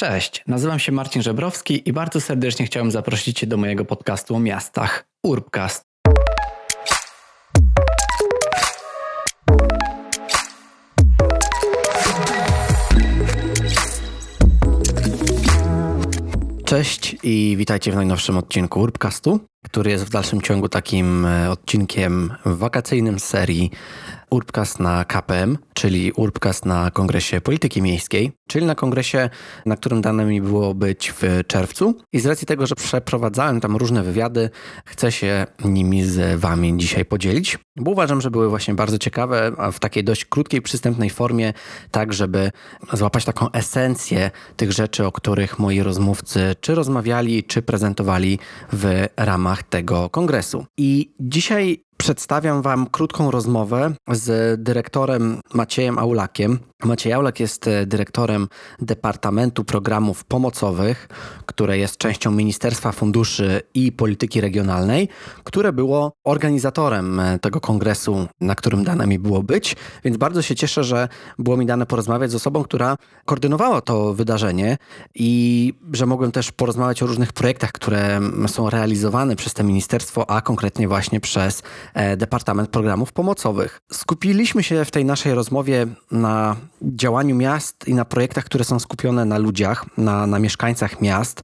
Cześć, nazywam się Marcin Żebrowski i bardzo serdecznie chciałem zaprosić Cię do mojego podcastu o miastach Urbcast. Cześć i witajcie w najnowszym odcinku Urbcastu, który jest w dalszym ciągu takim e, odcinkiem wakacyjnym z serii Urbcast na KPM, czyli Urbcast na Kongresie Polityki Miejskiej, czyli na kongresie, na którym dane mi było być w czerwcu. I z racji tego, że przeprowadzałem tam różne wywiady, chcę się nimi z Wami dzisiaj podzielić, bo uważam, że były właśnie bardzo ciekawe, a w takiej dość krótkiej, przystępnej formie, tak żeby złapać taką esencję tych rzeczy, o których moi rozmówcy czy rozmawiali, czy prezentowali w ramach tego kongresu. I dzisiaj Przedstawiam Wam krótką rozmowę z dyrektorem Maciejem Aulakiem. Maciej Aulak jest e, dyrektorem Departamentu Programów Pomocowych, które jest częścią Ministerstwa Funduszy i Polityki Regionalnej, które było organizatorem e, tego kongresu, na którym dane mi było być. Więc bardzo się cieszę, że było mi dane porozmawiać z osobą, która koordynowała to wydarzenie i że mogłem też porozmawiać o różnych projektach, które są realizowane przez to ministerstwo, a konkretnie właśnie przez Departament Programów Pomocowych. Skupiliśmy się w tej naszej rozmowie na działaniu miast i na projektach, które są skupione na ludziach, na, na mieszkańcach miast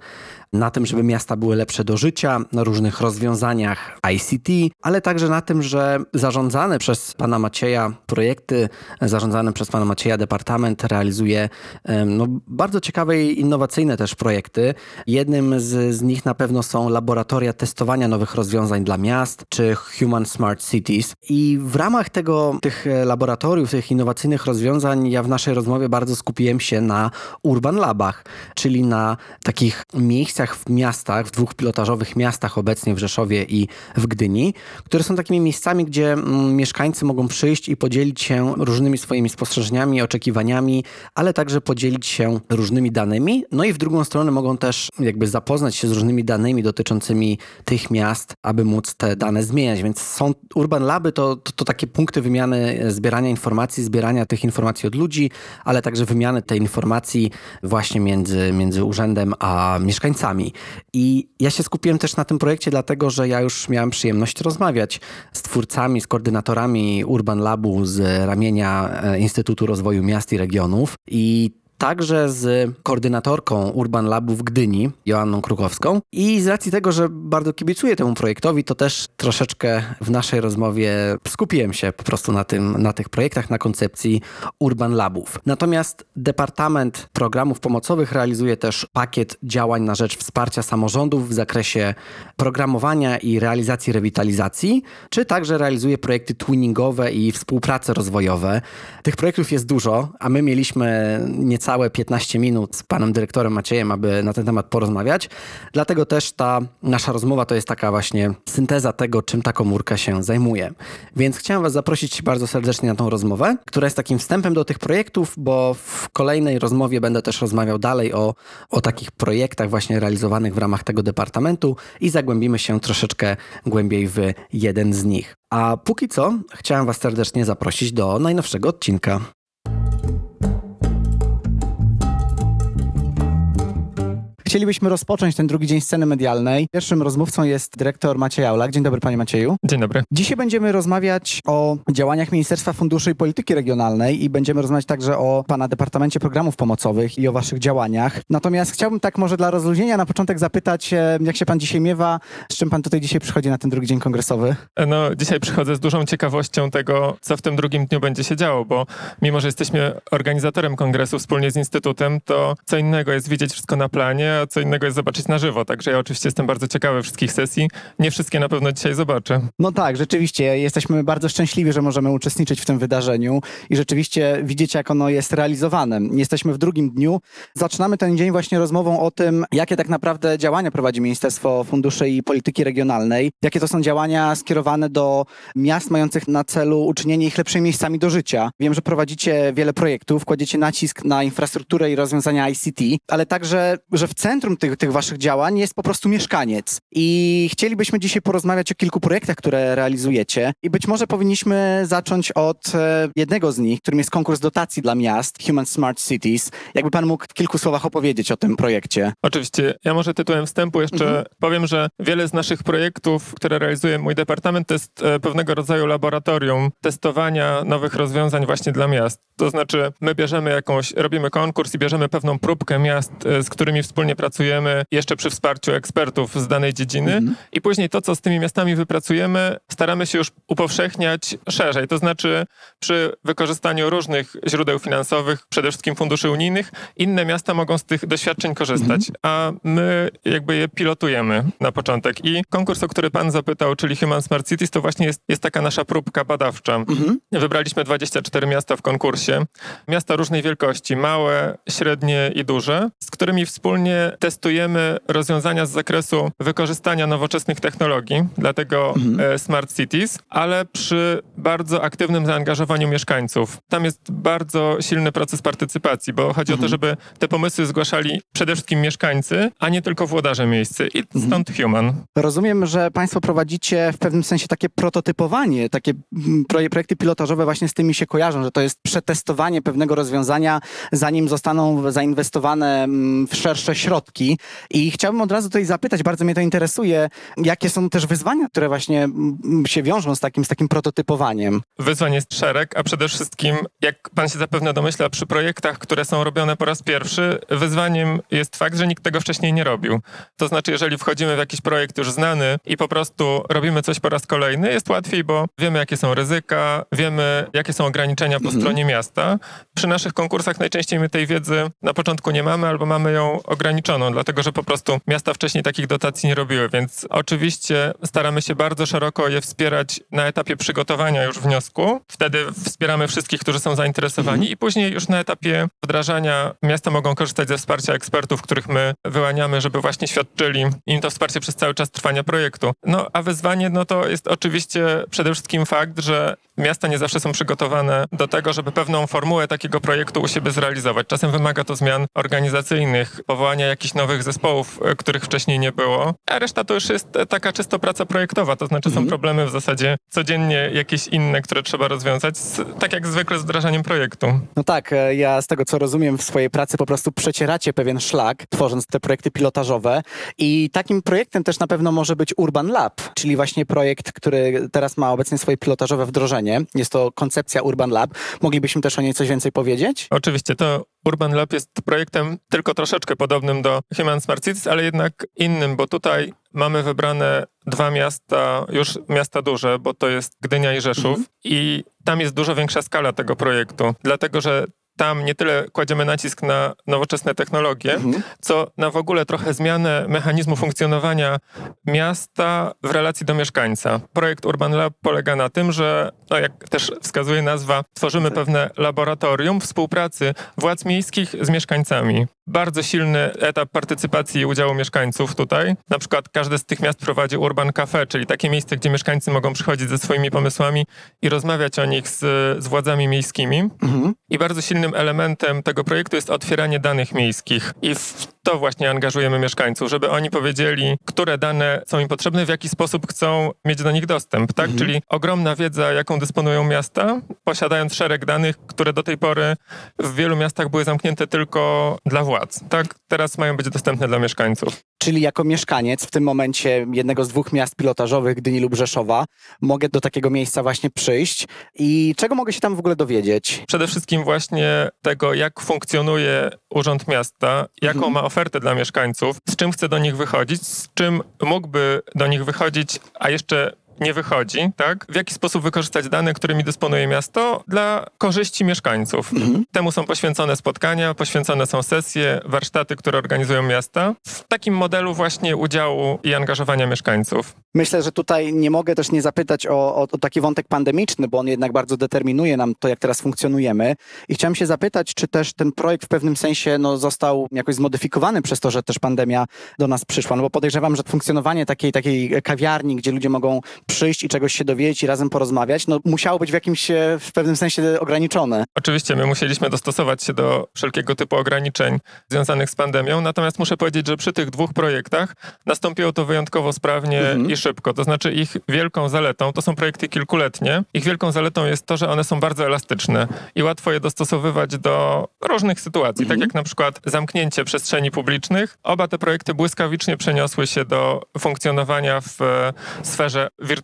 na tym, żeby miasta były lepsze do życia, na różnych rozwiązaniach ICT, ale także na tym, że zarządzane przez pana Macieja projekty, zarządzane przez pana Macieja departament realizuje no, bardzo ciekawe i innowacyjne też projekty. Jednym z, z nich na pewno są laboratoria testowania nowych rozwiązań dla miast, czy Human Smart Cities. I w ramach tego, tych laboratoriów, tych innowacyjnych rozwiązań, ja w naszej rozmowie bardzo skupiłem się na Urban Labach, czyli na takich miejscach, w miastach, w dwóch pilotażowych miastach obecnie w Rzeszowie i w Gdyni, które są takimi miejscami, gdzie mm, mieszkańcy mogą przyjść i podzielić się różnymi swoimi spostrzeżeniami, oczekiwaniami, ale także podzielić się różnymi danymi. No i w drugą stronę mogą też jakby zapoznać się z różnymi danymi dotyczącymi tych miast, aby móc te dane zmieniać. Więc są Urban Laby to, to, to takie punkty wymiany, zbierania informacji, zbierania tych informacji od ludzi, ale także wymiany tej informacji właśnie między, między urzędem a mieszkańcami. I ja się skupiłem też na tym projekcie, dlatego że ja już miałem przyjemność rozmawiać z twórcami, z koordynatorami Urban Labu z ramienia e, Instytutu Rozwoju Miast i Regionów. I także z koordynatorką Urban Labu w Gdyni, Joanną Krukowską. I z racji tego, że bardzo kibicuję temu projektowi, to też troszeczkę w naszej rozmowie skupiłem się po prostu na, tym, na tych projektach, na koncepcji Urban Labów. Natomiast Departament Programów Pomocowych realizuje też pakiet działań na rzecz wsparcia samorządów w zakresie programowania i realizacji rewitalizacji, czy także realizuje projekty twinningowe i współprace rozwojowe. Tych projektów jest dużo, a my mieliśmy nieco całe 15 minut z panem dyrektorem Maciejem, aby na ten temat porozmawiać. Dlatego też ta nasza rozmowa to jest taka właśnie synteza tego, czym ta komórka się zajmuje. Więc chciałem was zaprosić bardzo serdecznie na tą rozmowę, która jest takim wstępem do tych projektów, bo w kolejnej rozmowie będę też rozmawiał dalej o, o takich projektach właśnie realizowanych w ramach tego departamentu i zagłębimy się troszeczkę głębiej w jeden z nich. A póki co chciałem was serdecznie zaprosić do najnowszego odcinka. Chcielibyśmy rozpocząć ten drugi dzień sceny medialnej. Pierwszym rozmówcą jest dyrektor Maciej Aulak. Dzień dobry, panie Macieju. Dzień dobry. Dzisiaj będziemy rozmawiać o działaniach Ministerstwa Funduszy i Polityki Regionalnej i będziemy rozmawiać także o pana Departamencie Programów Pomocowych i o waszych działaniach. Natomiast chciałbym tak może dla rozluźnienia na początek zapytać, e, jak się pan dzisiaj miewa, z czym pan tutaj dzisiaj przychodzi na ten drugi dzień kongresowy? No, dzisiaj przychodzę z dużą ciekawością tego, co w tym drugim dniu będzie się działo, bo mimo, że jesteśmy organizatorem kongresu wspólnie z Instytutem, to co innego jest widzieć wszystko na planie, a co innego jest zobaczyć na żywo. Także ja oczywiście jestem bardzo ciekawy wszystkich sesji. Nie wszystkie na pewno dzisiaj zobaczę. No tak, rzeczywiście. Jesteśmy bardzo szczęśliwi, że możemy uczestniczyć w tym wydarzeniu i rzeczywiście widzieć, jak ono jest realizowane. Jesteśmy w drugim dniu. Zaczynamy ten dzień właśnie rozmową o tym, jakie tak naprawdę działania prowadzi Ministerstwo Funduszy i Polityki Regionalnej. Jakie to są działania skierowane do miast mających na celu uczynienie ich lepszymi miejscami do życia. Wiem, że prowadzicie wiele projektów, kładziecie nacisk na infrastrukturę i rozwiązania ICT, ale także, że w centrum tych, tych waszych działań jest po prostu mieszkaniec. I chcielibyśmy dzisiaj porozmawiać o kilku projektach, które realizujecie. I być może powinniśmy zacząć od e, jednego z nich, którym jest konkurs dotacji dla miast, Human Smart Cities. Jakby pan mógł w kilku słowach opowiedzieć o tym projekcie. Oczywiście. Ja może tytułem wstępu jeszcze Mhm. powiem, że wiele z naszych projektów, które realizuje mój departament, to jest e, pewnego rodzaju laboratorium testowania nowych rozwiązań właśnie dla miast. To znaczy, my bierzemy jakąś, robimy konkurs i bierzemy pewną próbkę miast, e, z którymi wspólnie pracujemy, jeszcze przy wsparciu ekspertów z danej dziedziny i później to, co z tymi miastami wypracujemy, staramy się już upowszechniać szerzej. To znaczy, przy wykorzystaniu różnych źródeł finansowych, przede wszystkim funduszy unijnych, inne miasta mogą z tych doświadczeń korzystać, a my jakby je pilotujemy na początek. I konkurs, o który pan zapytał, czyli Human Smart Cities, to właśnie jest, jest taka nasza próbka badawcza. Wybraliśmy 24 miasta w konkursie. Miasta różnej wielkości, małe, średnie i duże, z którymi wspólnie testujemy rozwiązania z zakresu wykorzystania nowoczesnych technologii, dlatego e, Smart Cities, ale przy bardzo aktywnym zaangażowaniu mieszkańców. Tam jest bardzo silny proces partycypacji, bo chodzi o to, żeby te pomysły zgłaszali przede wszystkim mieszkańcy, a nie tylko włodarze miejscy. I stąd Human. Rozumiem, że Państwo prowadzicie w pewnym sensie takie prototypowanie, takie mm, proje- projekty pilotażowe właśnie z tymi się kojarzą, że to jest przetestowanie pewnego rozwiązania, zanim zostaną zainwestowane mm, w szersze środki. I chciałbym od razu tutaj zapytać, bardzo mnie to interesuje, jakie są też wyzwania, które właśnie się wiążą z takim, z takim prototypowaniem. Wyzwań jest szereg, a przede wszystkim, jak pan się zapewne domyśla, przy projektach, które są robione po raz pierwszy, wyzwaniem jest fakt, że nikt tego wcześniej nie robił. To znaczy, jeżeli wchodzimy w jakiś projekt już znany i po prostu robimy coś po raz kolejny, jest łatwiej, bo wiemy, jakie są ryzyka, wiemy, jakie są ograniczenia po stronie miasta. Przy naszych konkursach najczęściej my tej wiedzy na początku nie mamy albo mamy ją ograniczoną, dlatego że po prostu miasta wcześniej takich dotacji nie robiły, więc oczywiście staramy się bardzo szeroko je wspierać na etapie przygotowania już wniosku. Wtedy wspieramy wszystkich, którzy są zainteresowani i później już na etapie wdrażania miasta mogą korzystać ze wsparcia ekspertów, których my wyłaniamy, żeby właśnie świadczyli im to wsparcie przez cały czas trwania projektu. No a wyzwanie no to jest oczywiście przede wszystkim fakt, że miasta nie zawsze są przygotowane do tego, żeby pewną formułę takiego projektu u siebie zrealizować. Czasem wymaga to zmian organizacyjnych, powołania jakichś nowych zespołów, e, których wcześniej nie było, a reszta to już jest e, taka czysto praca projektowa, to znaczy są problemy w zasadzie codziennie jakieś inne, które trzeba rozwiązać, z, tak jak zwykle z wdrażaniem projektu. No tak, e, ja z tego co rozumiem w swojej pracy po prostu przecieracie pewien szlak, tworząc te projekty pilotażowe i takim projektem też na pewno może być Urban Lab, czyli właśnie projekt, który teraz ma obecnie swoje pilotażowe wdrożenie. Jest to koncepcja Urban Lab. Moglibyśmy też o niej coś więcej powiedzieć? Oczywiście to Urban Lab jest projektem tylko troszeczkę podobnym do Human Smart Cities, ale jednak innym, bo tutaj mamy wybrane dwa miasta, już miasta duże, bo to jest Gdynia i Rzeszów i tam jest dużo większa skala tego projektu, dlatego że tam nie tyle kładziemy nacisk na nowoczesne technologie, co na w ogóle trochę zmianę mechanizmu funkcjonowania miasta w relacji do mieszkańca. Projekt Urban Lab polega na tym, że, no jak też wskazuje nazwa, tworzymy pewne laboratorium współpracy władz miejskich z mieszkańcami. Bardzo silny etap partycypacji i udziału mieszkańców tutaj. Na przykład każde z tych miast prowadzi Urban Cafe, czyli takie miejsce, gdzie mieszkańcy mogą przychodzić ze swoimi pomysłami i rozmawiać o nich z, z władzami miejskimi. I bardzo silnym elementem tego projektu jest otwieranie danych miejskich. I w to właśnie angażujemy mieszkańców, żeby oni powiedzieli, które dane są im potrzebne, w jaki sposób chcą mieć do nich dostęp, tak? Czyli ogromna wiedza, jaką dysponują miasta, posiadając szereg danych, które do tej pory w wielu miastach były zamknięte tylko dla władz, tak? Teraz mają być dostępne dla mieszkańców. Czyli jako mieszkaniec w tym momencie jednego z dwóch miast pilotażowych, Gdyni lub Rzeszowa, mogę do takiego miejsca właśnie przyjść i czego mogę się tam w ogóle dowiedzieć? Przede wszystkim właśnie tego, jak funkcjonuje Urząd Miasta, jaką ma ofertę dla mieszkańców, z czym chce do nich wychodzić, z czym mógłby do nich wychodzić, a jeszcze nie wychodzi, tak? W jaki sposób wykorzystać dane, którymi dysponuje miasto dla korzyści mieszkańców. Temu są poświęcone spotkania, poświęcone są sesje, warsztaty, które organizują miasta. W takim modelu właśnie udziału i angażowania mieszkańców. Myślę, że tutaj nie mogę też nie zapytać o, o, o taki wątek pandemiczny, bo on jednak bardzo determinuje nam to, jak teraz funkcjonujemy. I chciałem się zapytać, czy też ten projekt w pewnym sensie no, został jakoś zmodyfikowany przez to, że też pandemia do nas przyszła. No bo podejrzewam, że funkcjonowanie takiej, takiej kawiarni, gdzie ludzie mogą przyjść i czegoś się dowiedzieć i razem porozmawiać, no musiało być w jakimś, e, w pewnym sensie ograniczone. Oczywiście my musieliśmy dostosować się do wszelkiego typu ograniczeń związanych z pandemią, natomiast muszę powiedzieć, że przy tych dwóch projektach nastąpiło to wyjątkowo sprawnie Mhm. i szybko. To znaczy ich wielką zaletą, to są projekty kilkuletnie, ich wielką zaletą jest to, że one są bardzo elastyczne i łatwo je dostosowywać do różnych sytuacji, Mhm. tak jak na przykład zamknięcie przestrzeni publicznych. Oba te projekty błyskawicznie przeniosły się do funkcjonowania w e, sferze wirtualnej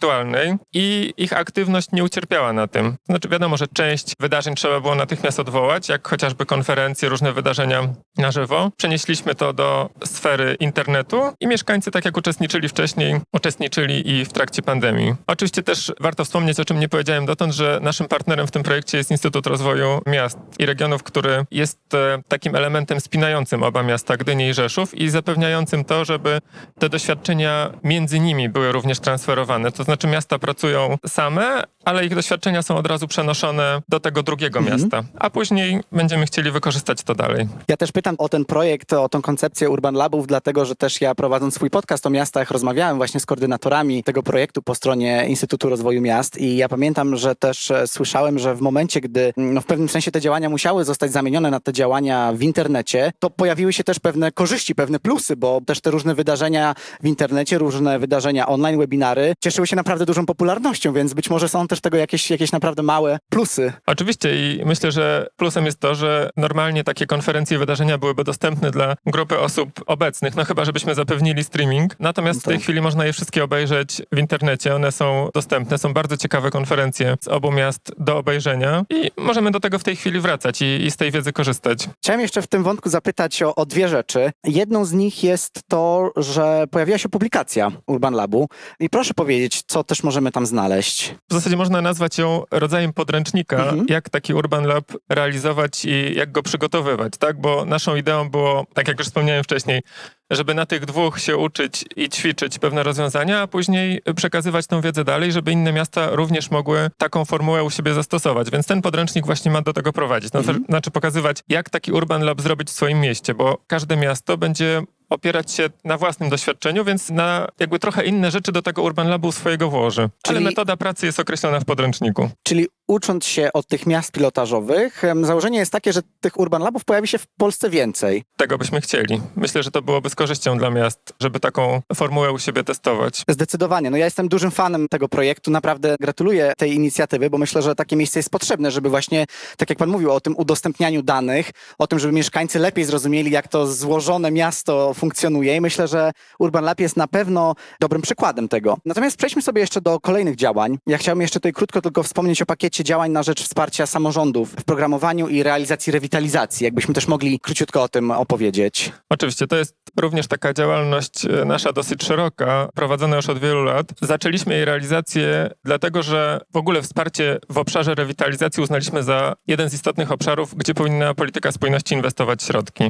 i ich aktywność nie ucierpiała na tym. Znaczy wiadomo, że część wydarzeń trzeba było natychmiast odwołać, jak chociażby konferencje, różne wydarzenia na żywo. Przenieśliśmy to do sfery internetu i mieszkańcy, tak jak uczestniczyli wcześniej, uczestniczyli i w trakcie pandemii. Oczywiście też warto wspomnieć, o czym nie powiedziałem dotąd, że naszym partnerem w tym projekcie jest Instytut Rozwoju Miast i Regionów, który jest e, takim elementem spinającym oba miasta, Gdynię i Rzeszów i zapewniającym to, żeby te doświadczenia między nimi były również transferowane. To znaczy miasta pracują same, ale ich doświadczenia są od razu przenoszone do tego drugiego Mhm. miasta, a później będziemy chcieli wykorzystać to dalej. Ja też pytam o ten projekt, o tą koncepcję Urban Labów, dlatego że też ja prowadząc swój podcast o miastach rozmawiałem właśnie z koordynatorami tego projektu po stronie Instytutu Rozwoju Miast i ja pamiętam, że też e, słyszałem, że w momencie, gdy no, w pewnym sensie te działania musiały zostać zamienione na te działania w internecie, to pojawiły się też pewne korzyści, pewne plusy, bo też te różne wydarzenia w internecie, różne wydarzenia online, webinary cieszyły się naprawdę dużą popularnością, więc być może są też tego jakieś, jakieś naprawdę małe plusy. Oczywiście i myślę, że plusem jest to, że normalnie takie konferencje i wydarzenia byłyby dostępne dla grupy osób obecnych, no chyba żebyśmy zapewnili streaming. Natomiast w tej Tak. chwili można je wszystkie obejrzeć w internecie, one są dostępne, są bardzo ciekawe konferencje z obu miast do obejrzenia i możemy do tego w tej chwili wracać i, i z tej wiedzy korzystać. Chciałem jeszcze w tym wątku zapytać o, o dwie rzeczy. Jedną z nich jest to, że pojawiła się publikacja Urban Labu i proszę powiedzieć, co też możemy tam znaleźć. W zasadzie można nazwać ją rodzajem podręcznika, Mhm. jak taki Urban Lab realizować i jak go przygotowywać, tak? Bo naszą ideą było, tak jak już wspomniałem wcześniej, żeby na tych dwóch się uczyć i ćwiczyć pewne rozwiązania, a później przekazywać tą wiedzę dalej, żeby inne miasta również mogły taką formułę u siebie zastosować. Więc ten podręcznik właśnie ma do tego prowadzić. Znaczy, Mhm. znaczy pokazywać, jak taki Urban Lab zrobić w swoim mieście, bo każde miasto będzie opierać się na własnym doświadczeniu, więc na jakby trochę inne rzeczy do tego Urban Labu swojego włoży. Ale Czyli- metoda pracy jest określona w podręczniku. Czyli ucząc się od tych miast pilotażowych, założenie jest takie, że tych Urban Labów pojawi się w Polsce więcej. Tego byśmy chcieli. Myślę, że to byłoby z korzyścią dla miast, żeby taką formułę u siebie testować. Zdecydowanie. No ja jestem dużym fanem tego projektu. Naprawdę gratuluję tej inicjatywy, bo myślę, że takie miejsce jest potrzebne, żeby właśnie, tak jak pan mówił, o tym udostępnianiu danych, o tym, żeby mieszkańcy lepiej zrozumieli, jak to złożone miasto funkcjonuje i myślę, że Urban Lab jest na pewno dobrym przykładem tego. Natomiast przejdźmy sobie jeszcze do kolejnych działań. Ja chciałbym jeszcze tutaj krótko tylko wspomnieć o pakiecie działań na rzecz wsparcia samorządów w programowaniu i realizacji rewitalizacji. Jakbyśmy też mogli króciutko o tym opowiedzieć. Oczywiście, to jest również taka działalność e, nasza dosyć szeroka, prowadzona już od wielu lat. Zaczęliśmy jej realizację dlatego, że w ogóle wsparcie w obszarze rewitalizacji uznaliśmy za jeden z istotnych obszarów, gdzie powinna polityka spójności inwestować środki.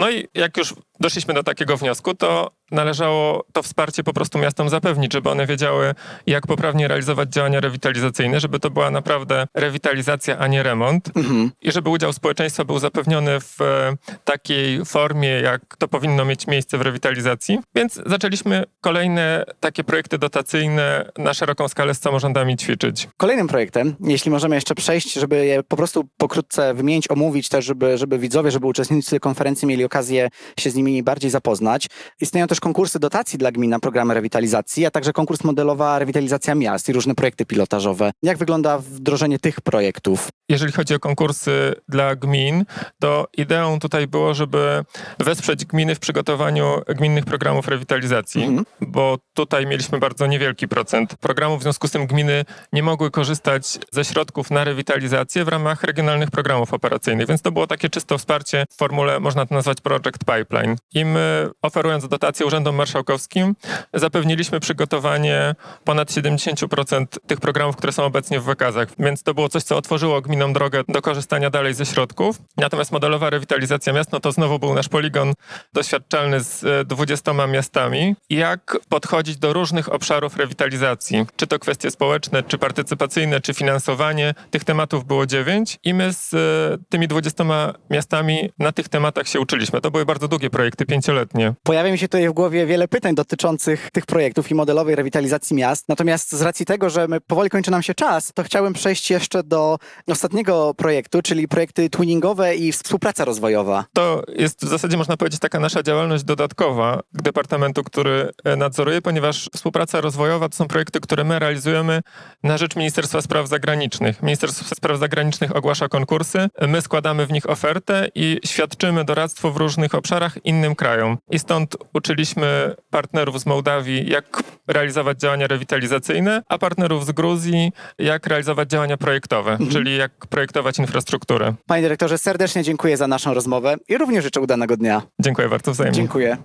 No i jak już doszliśmy do takiego wniosku, to należało to wsparcie po prostu miastom zapewnić, żeby one wiedziały, jak poprawnie realizować działania rewitalizacyjne, żeby to była naprawdę rewitalizacja, a nie remont Mhm. i żeby udział społeczeństwa był zapewniony w e, takiej formie, jak to powinno mieć miejsce w rewitalizacji. Więc zaczęliśmy kolejne takie projekty dotacyjne na szeroką skalę z samorządami ćwiczyć. Kolejnym projektem, jeśli możemy jeszcze przejść, żeby je po prostu pokrótce wymienić, omówić też, żeby, żeby widzowie, żeby uczestnicy konferencji mieli okazję się z nimi bardziej zapoznać. Istnieją też konkursy dotacji dla gmin na programy rewitalizacji, a także konkurs modelowa rewitalizacja miast i różne projekty pilotażowe. Jak wygląda wdrożenie tych projektów? Jeżeli chodzi o konkursy dla gmin, to ideą tutaj było, żeby wesprzeć gminy w przygotowaniu gminnych programów rewitalizacji, Mhm. bo tutaj mieliśmy bardzo niewielki procent programów, w związku z tym gminy nie mogły korzystać ze środków na rewitalizację w ramach regionalnych programów operacyjnych, więc to było takie czysto wsparcie w formule, można to nazwać Project Pipeline. I my, oferując dotacje urzędom marszałkowskim, zapewniliśmy przygotowanie ponad 70% tych programów, które są obecnie w wykazach, więc to było coś, co otworzyło gminom drogę do korzystania dalej ze środków. Natomiast modelowa rewitalizacja miast, no to znowu był nasz poligon doświadczalny z e, 20 miastami. Jak podchodzić do różnych obszarów rewitalizacji? Czy to kwestie społeczne, czy partycypacyjne, czy finansowanie? Tych tematów było dziewięć i my z e, tymi 20 miastami na tych tematach się uczyliśmy. To były bardzo długie projekty, pięcioletnie. Pojawia mi się tutaj w głowie wiele pytań dotyczących tych projektów i modelowej rewitalizacji miast. Natomiast z racji tego, że my powoli kończy nam się czas, to chciałem przejść jeszcze do ostatniego projektu, czyli projekty twinningowe i współpraca rozwojowa. To jest w zasadzie, można powiedzieć, taka nasza działalność dodatkowa departamentu, który e, nadzoruję, ponieważ współpraca rozwojowa to są projekty, które my realizujemy na rzecz Ministerstwa Spraw Zagranicznych. Ministerstwo Spraw Zagranicznych ogłasza konkursy, my składamy w nich ofertę i świadczymy doradztwo w różnych obszarach innym krajom. I stąd uczyliśmy partnerów z Mołdawii, jak realizować działania rewitalizacyjne, a partnerów z Gruzji, jak realizować działania projektowe, czyli jak projektować infrastrukturę. Panie dyrektorze, serdecznie dziękuję za naszą rozmowę i również życzę udanego dnia. Dziękuję bardzo wzajemnie. Dziękuję.